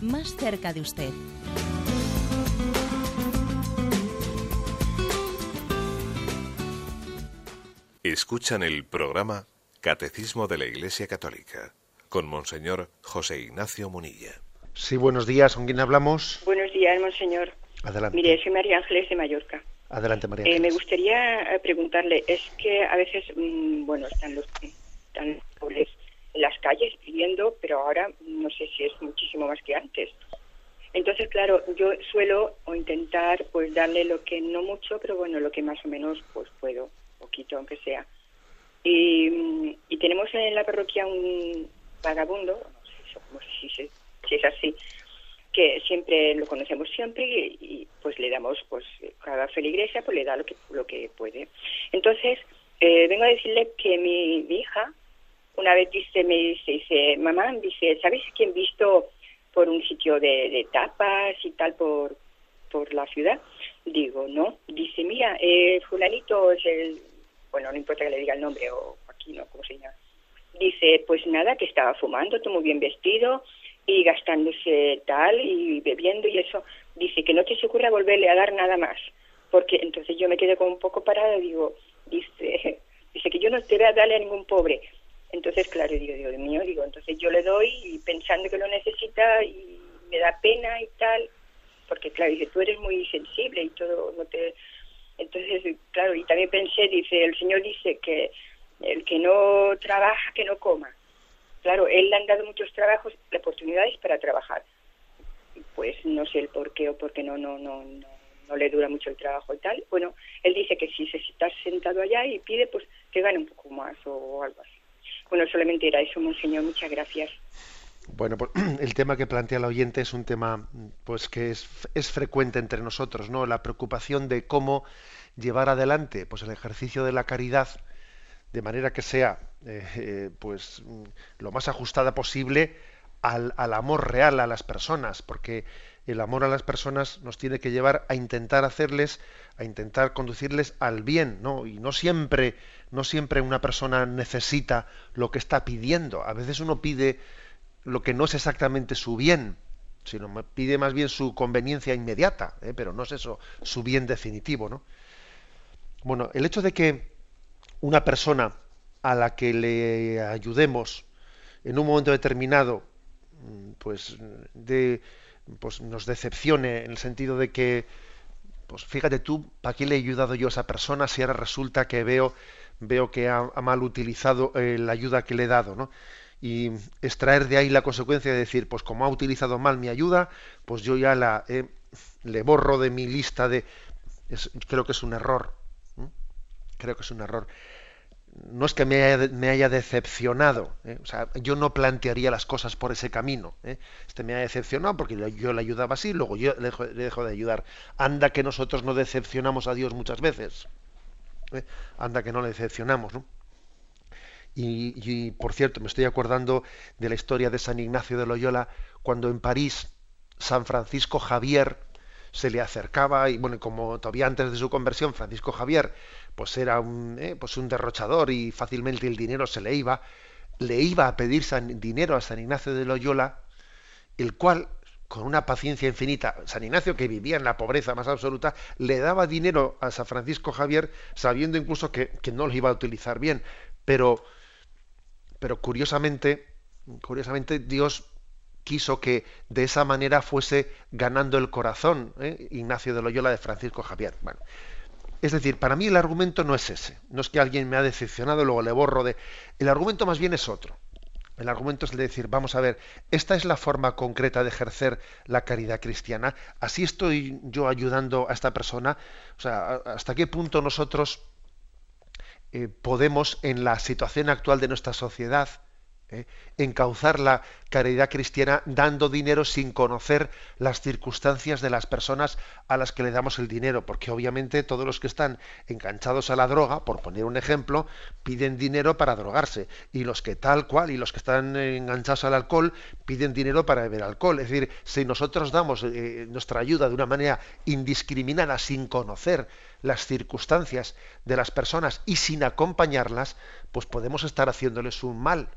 más cerca de usted. Escuchan el programa Catecismo de la Iglesia Católica con Monseñor José Ignacio Munilla. Sí, buenos días. ¿Con quién hablamos? Buenos días, Monseñor. Adelante. Mire, soy María Ángeles de Mallorca. Adelante, María eh, Ángeles. me gustaría eh, preguntarle, es que a veces, mm, bueno, están los, están pobres las calles pidiendo, pero ahora no sé si es muchísimo más que antes. Entonces, claro, yo suelo o intentar pues darle lo que no mucho, pero bueno, lo que más o menos pues puedo poquito, aunque sea. Y, tenemos en la parroquia un vagabundo, no sé, si, es así, que siempre lo conocemos siempre y, pues le damos, pues cada feligresia pues le da lo que, lo que puede. Entonces, eh, vengo a decirle que mi, hija una vez dice, me dice, mamá, dice, ¿sabes quién visto por un sitio de, de tapas y tal, por por la ciudad. Digo, no. Dice, mira, eh, fulanito es el... Bueno, no importa que le diga el nombre, o aquí no, ¿cómo se llama? Dice, pues nada, que estaba fumando, todo muy bien vestido y gastándose tal y bebiendo y eso. Dice que no te se ocurra volverle a dar nada más. Porque entonces yo me quedé como un poco parada digo, dice, dice que yo no te voy a darle a ningún pobre. Entonces, claro, digo, Dios mío, digo, entonces yo le doy pensando que lo necesita y me da pena y tal, porque claro, dice, tú eres muy sensible y todo, no te... Entonces, claro, y también pensé, dice, el Señor dice que el que no trabaja, que no coma. Claro, él le han dado muchos trabajos, oportunidades para trabajar. Pues no sé el por qué o por qué no, no, no, no, no le dura mucho el trabajo y tal. Bueno, él dice que si se está sentado allá y pide, pues que gane un poco más o algo así. Bueno, solamente era eso, monseñor. Muchas gracias. Bueno, pues el tema que plantea el oyente es un tema pues que es, es, frecuente entre nosotros, ¿no? La preocupación de cómo llevar adelante pues el ejercicio de la caridad de manera que sea eh, eh, pues lo más ajustada posible al, al, amor real a las personas, porque el amor a las personas nos tiene que llevar a intentar hacerles, a intentar conducirles al bien, ¿no? Y no siempre, no siempre una persona necesita lo que está pidiendo. A veces uno pide lo que no es exactamente su bien, sino pide más bien su conveniencia inmediata, ¿eh? pero no es eso su bien definitivo, ¿no? Bueno, el hecho de que una persona a la que le ayudemos en un momento determinado, mm, pues de pues nos decepcione en el sentido de que, pues fíjate tú, ¿para qué le he ayudado yo a esa persona si ahora resulta que veo, veo que ha, mal utilizado eh, la ayuda que le he dado, ¿no? Y extraer de ahí la consecuencia de decir, pues como ha utilizado mal mi ayuda, pues yo ya la le borro de mi lista de... creo que es un error. Creo que es un error no es que me haya, decepcionado, ¿eh? o sea, yo no plantearía las cosas por ese camino. ¿eh? Este me ha decepcionado porque yo le ayudaba así, luego yo le dejo, de ayudar. Anda que nosotros no decepcionamos a Dios muchas veces. ¿eh? Anda que no le decepcionamos, ¿no? Y, y, por cierto, me estoy acordando de la historia de San Ignacio de Loyola, cuando en París San Francisco Javier se le acercaba, y bueno, como todavía antes de su conversión, Francisco Javier pues era un, eh, pues un derrochador y fácilmente el dinero se le iba, le iba a pedir dinero a San Ignacio de Loyola, el cual, con una paciencia infinita, San Ignacio, que vivía en la pobreza más absoluta, le daba dinero a San Francisco Javier, sabiendo incluso que, no lo iba a utilizar bien. Pero, pero curiosamente, curiosamente, Dios quiso que de esa manera fuese ganando el corazón ¿eh? Ignacio de Loyola de Francisco Javier. Bueno, es decir, para mí el argumento no es ese. No es que alguien me ha decepcionado, luego le borro de... El argumento más bien es otro. El argumento es el de decir, vamos a ver, esta es la forma concreta de ejercer la caridad cristiana. Así estoy yo ayudando a esta persona. O sea, hasta qué punto nosotros eh, podemos, en la situación actual de nuestra sociedad, ¿eh? encauzar la caridad cristiana dando dinero sin conocer las circunstancias de las personas a las que le damos el dinero, porque obviamente todos los que están enganchados a la droga, por poner un ejemplo, piden dinero para drogarse, y los que tal cual, y los que están enganchados al alcohol, piden dinero para beber alcohol. Es decir, si nosotros damos eh, nuestra ayuda de una manera indiscriminada, sin conocer las circunstancias de las personas y sin acompañarlas, pues podemos estar haciéndoles un mal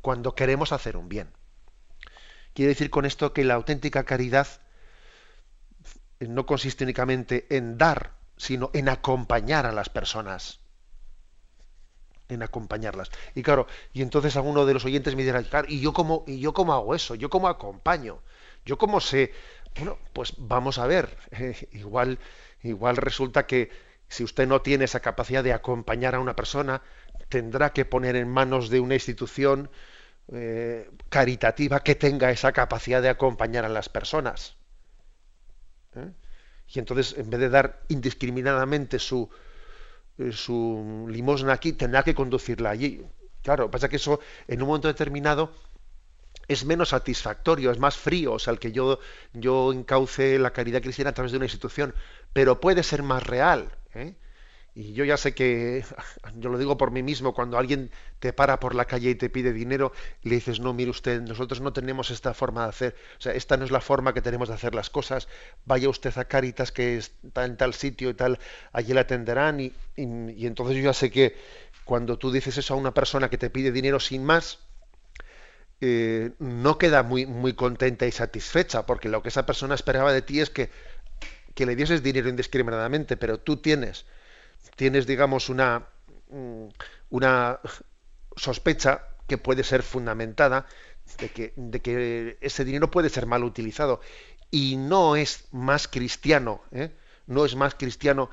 cuando queremos hacer un bien. Quiere decir con esto que la auténtica caridad no consiste únicamente en dar, sino en acompañar a las personas. En acompañarlas. Y claro, y entonces alguno de los oyentes me dirá, ¿y yo cómo, y yo cómo hago eso? ¿Yo cómo acompaño? ¿Yo cómo sé? Bueno, pues vamos a ver. igual, igual resulta que si usted no tiene esa capacidad de acompañar a una persona, tendrá que poner en manos de una institución eh, caritativa que tenga esa capacidad de acompañar a las personas. ¿eh? Y entonces, en vez de dar indiscriminadamente su, eh, su limosna aquí, tendrá que conducirla allí. Claro, pasa que eso en un momento determinado es menos satisfactorio, es más frío, o sea, el que yo, yo encauce la caridad cristiana a través de una institución, pero puede ser más real. Y yo ya sé que, yo lo digo por mí mismo, cuando alguien te para por la calle y te pide dinero, le dices, no, mire usted, nosotros no tenemos esta forma de hacer, o sea, esta no es la forma que tenemos de hacer las cosas, vaya usted a Caritas que está en tal sitio y tal, allí le atenderán y, y entonces yo ya sé que cuando tú dices eso a una persona que te pide dinero sin más, eh, no queda muy, muy contenta y satisfecha, porque lo que esa persona esperaba de ti es que, que le dieses dinero indiscriminadamente, pero tú tienes, tienes digamos, una, mm, una sospecha que puede ser fundamentada de que, de que ese dinero puede ser mal utilizado. Y no es más cristiano, ¿eh? no es más cristiano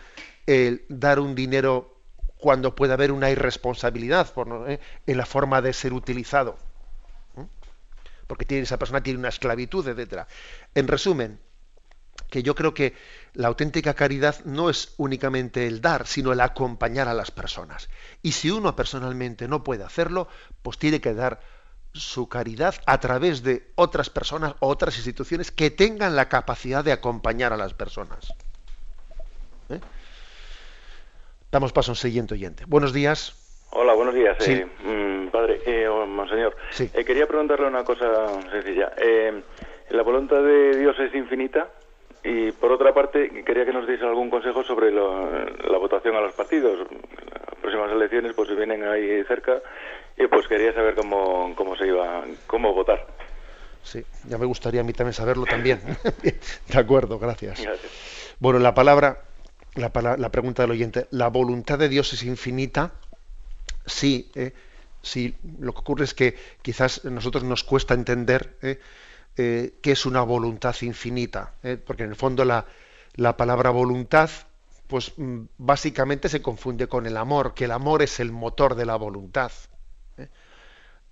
el dar un dinero cuando puede haber una irresponsabilidad por, ¿eh? en la forma de ser utilizado porque tiene, esa persona tiene una esclavitud, etcétera. En resumen, que yo creo que la auténtica caridad no es únicamente el dar, sino el acompañar a las personas. Y si uno personalmente no puede hacerlo, pues tiene que dar su caridad a través de otras personas o otras instituciones que tengan la capacidad de acompañar a las personas. ¿Eh? Damos paso a un siguiente oyente. Buenos días. Hola, buenos días. Eh, mm, padre, eh, monseñor, eh, quería preguntarle una cosa sencilla. La voluntad de Dios es infinita y, por otra parte, quería que nos diese algún consejo sobre la votación a los partidos. Las próximas elecciones pues vienen ahí cerca y pues quería saber cómo, cómo se iba, cómo votar. Sí, ya me gustaría a mí también saberlo también. de acuerdo, gracias. Bueno, la palabra, la, la pregunta del oyente, ¿la voluntad de Dios es infinita? sí, eh, sí, lo que ocurre es que quizás a nosotros nos cuesta entender eh, eh, qué es una voluntad infinita, porque en el fondo la, la, palabra voluntad, pues mm, básicamente se confunde con el amor, que el amor es el motor de la voluntad.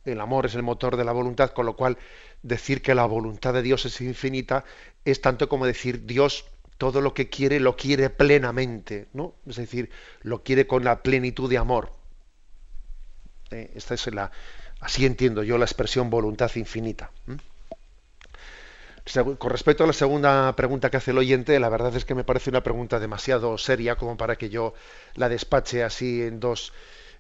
El amor es el motor de la voluntad, con lo cual decir que la voluntad de Dios es infinita es tanto como decir Dios todo lo que quiere lo quiere plenamente, ¿no? Es decir, lo quiere con la plenitud de amor. Eh, esta es la, así entiendo yo la expresión voluntad infinita. Con respecto a la segunda pregunta que hace el oyente, la verdad es que me parece una pregunta demasiado seria como para que yo la despache así en dos,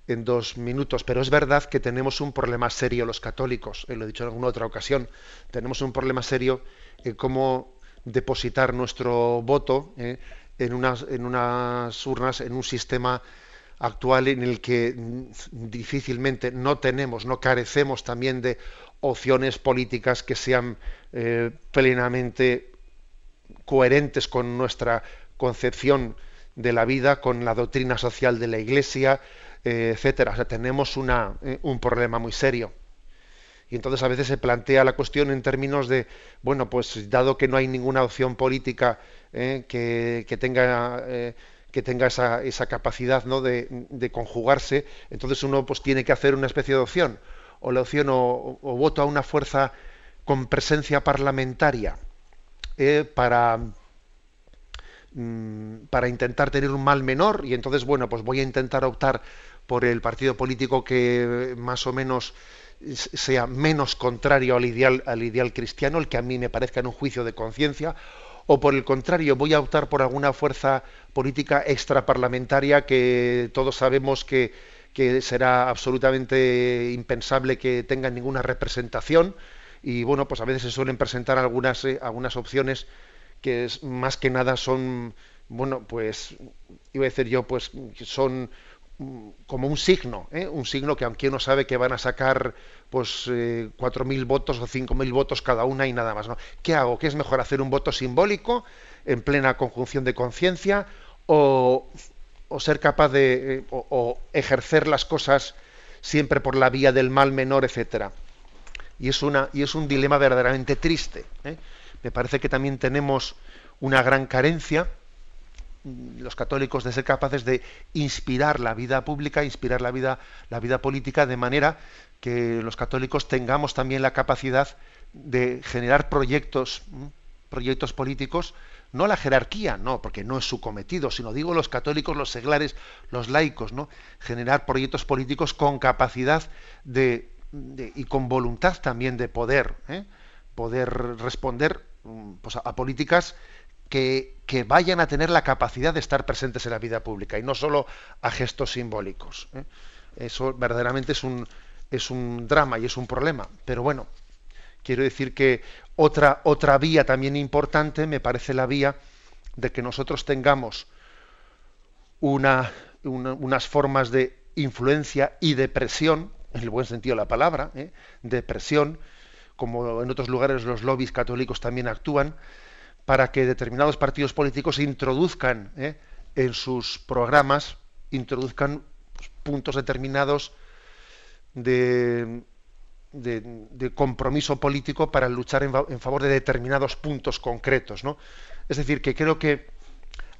en dos minutos. Pero es verdad que tenemos un problema serio los católicos, eh, lo he dicho en alguna otra ocasión, tenemos un problema serio en cómo depositar nuestro voto eh, en, unas, en unas urnas, en un sistema actual en el que difícilmente no tenemos, no carecemos también de opciones políticas que sean eh, plenamente coherentes con nuestra concepción de la vida, con la doctrina social de la Iglesia, eh, etcétera. O sea, tenemos una, eh, un problema muy serio. Y entonces a veces se plantea la cuestión en términos de, bueno, pues dado que no hay ninguna opción política que, que, tenga que tenga esa, esa capacidad ¿no? de, conjugarse, entonces uno pues tiene que hacer una especie de opción, o la opción o, voto a una fuerza con presencia parlamentaria eh, para, mm, para intentar tener un mal menor, y entonces, bueno, pues voy a intentar optar por el partido político que más o menos sea menos contrario al ideal, al ideal cristiano, el que a mí me parezca en un juicio de conciencia, o por el contrario voy a optar por alguna fuerza política extraparlamentaria que todos sabemos que, será absolutamente impensable que tenga ninguna representación y bueno pues a veces se suelen presentar algunas eh, algunas opciones que es, más que nada son bueno pues iba a decir yo pues son Mm, como un signo, ¿eh? un signo que aunque uno sabe que van a sacar pues eh, 4.000 votos o 5.000 votos cada una y nada más. ¿no? ¿Qué hago? ¿Qué es mejor hacer un voto simbólico en plena conjunción de conciencia o, ser capaz de eh, o, ejercer las cosas siempre por la vía del mal menor, etcétera? Y es, una, y es un dilema verdaderamente triste. ¿eh? Me parece que también tenemos una gran carencia los católicos de ser capaces de inspirar la vida pública, inspirar la vida, la vida política, de manera que los católicos tengamos también la capacidad de generar proyectos, proyectos políticos, no la jerarquía, no, porque no es su cometido, sino digo los católicos, los seglares, los laicos, ¿no? Generar proyectos políticos con capacidad de, y con voluntad también de poder, ¿eh? poder responder pues, a políticas que, que, vayan a tener la capacidad de estar presentes en la vida pública y no solo a gestos simbólicos. ¿eh? Eso verdaderamente es un, es un drama y es un problema. Pero bueno, quiero decir que otra, otra vía también importante me parece la vía de que nosotros tengamos una, unas formas de influencia y de presión, en el buen sentido de la palabra, ¿eh? de presión, como en otros lugares los lobbies católicos también actúan, para que determinados partidos políticos introduzcan ¿eh? en sus programas, introduzcan puntos determinados de, de, compromiso político para luchar en, favor de determinados puntos concretos. ¿no? Es decir, que creo que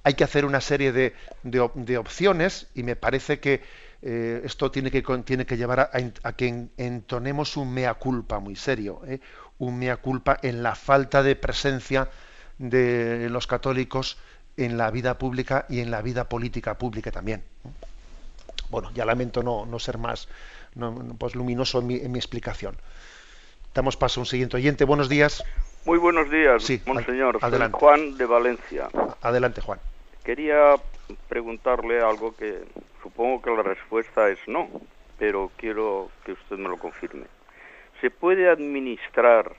hay que hacer una serie de, de opciones y me parece que eh, esto tiene que, tiene que llevar a, que entonemos un mea culpa muy serio, ¿eh? un mea culpa en la falta de presencia de los católicos en la vida pública y en la vida política pública también. Bueno, ya lamento no, no ser más pues luminoso en mi, en mi, explicación. Damos paso a un siguiente oyente. Buenos días. Muy buenos días, sí, monseñor. Adelante. Juan de Valencia. Adelante, Juan. Quería preguntarle algo que supongo que la respuesta es no, pero quiero que usted me lo confirme. ¿Se puede administrar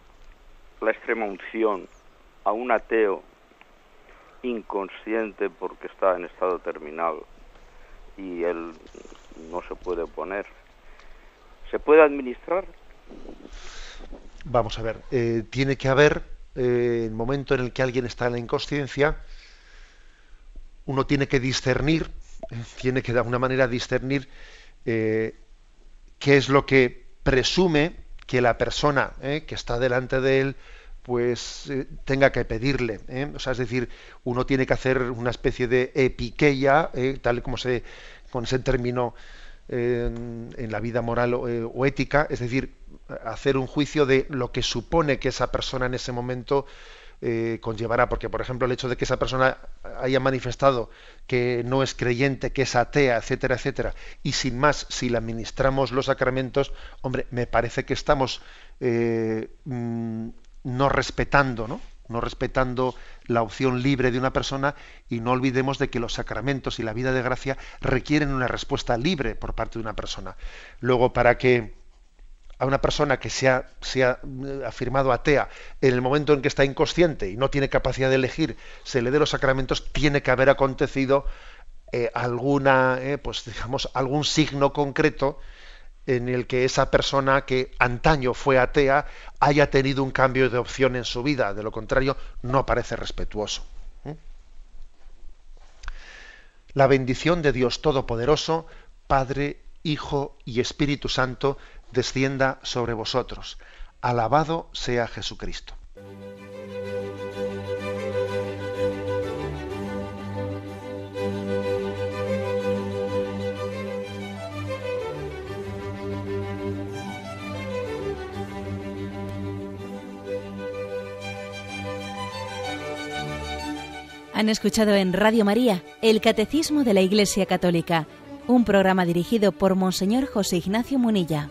la extrema unción a un ateo inconsciente porque está en estado terminal y él no se puede oponer? ¿Se puede administrar? Vamos a ver, eh, tiene que haber, eh, el momento en el que alguien está en la inconsciencia, uno tiene que discernir, tiene que de alguna manera discernir eh, qué es lo que presume que la persona eh, que está delante de él pues tenga que pedirle. O sea, es decir, uno tiene que hacer una especie de epiqueia, tal como se con ese término en, la vida moral o, ética, es decir, hacer un juicio de lo que supone que esa persona en ese momento eh, conllevará, porque por ejemplo el hecho de que esa persona haya manifestado que no es creyente, que es atea, etcétera, etcétera, y sin más, si le administramos los sacramentos, hombre, me parece que estamos eh, mm, no respetando, ¿no? No respetando la opción libre de una persona y no olvidemos de que los sacramentos y la vida de gracia requieren una respuesta libre por parte de una persona. Luego, para que a una persona que se ha, eh, afirmado atea en el momento en que está inconsciente y no tiene capacidad de elegir, se le dé los sacramentos, tiene que haber acontecido eh, alguna, eh, pues digamos, algún signo concreto en el que esa persona que antaño fue atea haya tenido un cambio de opción en su vida. De lo contrario, no parece respetuoso. La bendición de Dios Todopoderoso, Padre, Hijo y Espíritu Santo, descienda sobre vosotros. Alabado sea Jesucristo. Han escuchado en Radio María el Catecismo de la Iglesia Católica, un programa dirigido por Monseñor José Ignacio Munilla.